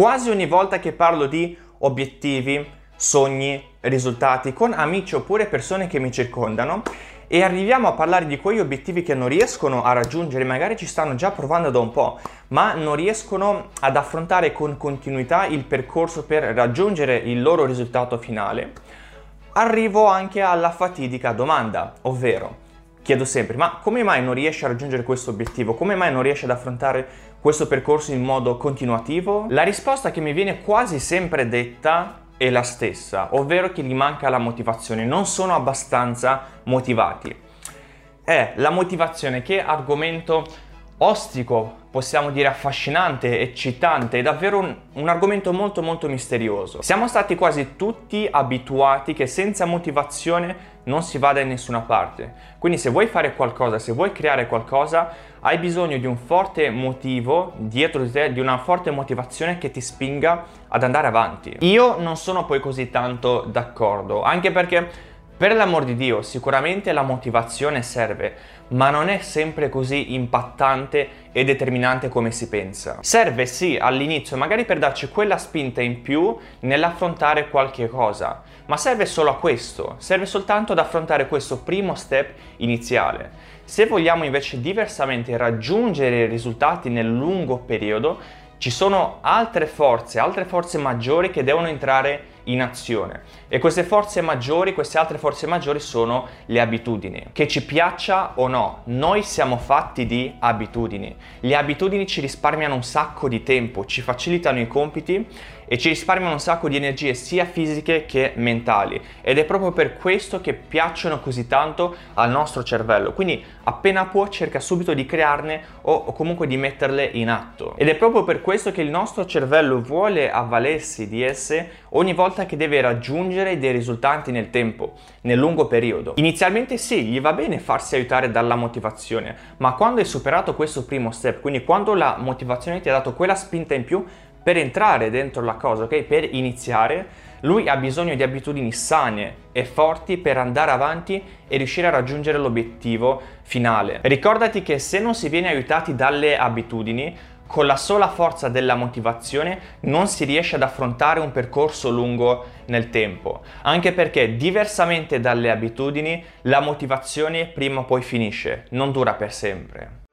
Quasi ogni volta che parlo di obiettivi, sogni, risultati con amici oppure persone che mi circondano e arriviamo a parlare di quegli obiettivi che non riescono a raggiungere, magari ci stanno già provando da un po', ma non riescono ad affrontare con continuità il percorso per raggiungere il loro risultato finale, arrivo anche alla fatidica domanda, ovvero chiedo sempre, ma come mai non riesci a raggiungere questo obiettivo? Come mai non riesci ad affrontare questo percorso in modo continuativo? La risposta che mi viene quasi sempre detta è la stessa, ovvero che gli manca la motivazione, non sono abbastanza motivati. È la motivazione che argomento ostico, possiamo dire affascinante, eccitante, è davvero un, un, argomento molto molto misterioso. Siamo stati quasi tutti abituati che senza motivazione non si vada in nessuna parte. Quindi se vuoi fare qualcosa, se vuoi creare qualcosa, hai bisogno di un forte motivo dietro di te, di una forte motivazione che ti spinga ad andare avanti. Io non sono poi così tanto d'accordo, anche perché per l'amor di Dio, sicuramente la motivazione serve, ma non è sempre così impattante e determinante come si pensa. Serve sì all'inizio, magari per darci quella spinta in più nell'affrontare qualche cosa, ma serve solo a questo, serve soltanto ad affrontare questo primo step iniziale. Se vogliamo invece diversamente raggiungere i risultati nel lungo periodo, ci sono altre forze, altre forze maggiori che devono entrare in azione. E queste forze maggiori, queste altre forze maggiori sono le abitudini. Che ci piaccia o no, noi siamo fatti di abitudini. Le abitudini ci risparmiano un sacco di tempo, ci facilitano i compiti e ci risparmiano un sacco di energie sia fisiche che mentali ed è proprio per questo che piacciono così tanto al nostro cervello. Quindi appena può cerca subito di crearne o, comunque di metterle in atto. Ed è proprio per questo che il nostro cervello vuole avvalersi di esse ogni volta che deve raggiungere dei risultati nel tempo, nel lungo periodo. Inizialmente sì, gli va bene farsi aiutare dalla motivazione, ma quando hai superato questo primo step, quindi quando la motivazione ti ha dato quella spinta in più, per entrare dentro la cosa, ok? Per iniziare, lui ha bisogno di abitudini sane e forti per andare avanti e riuscire a raggiungere l'obiettivo finale. Ricordati che se non si viene aiutati dalle abitudini, con la sola forza della motivazione non si riesce ad affrontare un percorso lungo nel tempo, anche perché diversamente dalle abitudini la motivazione prima o poi finisce, non dura per sempre.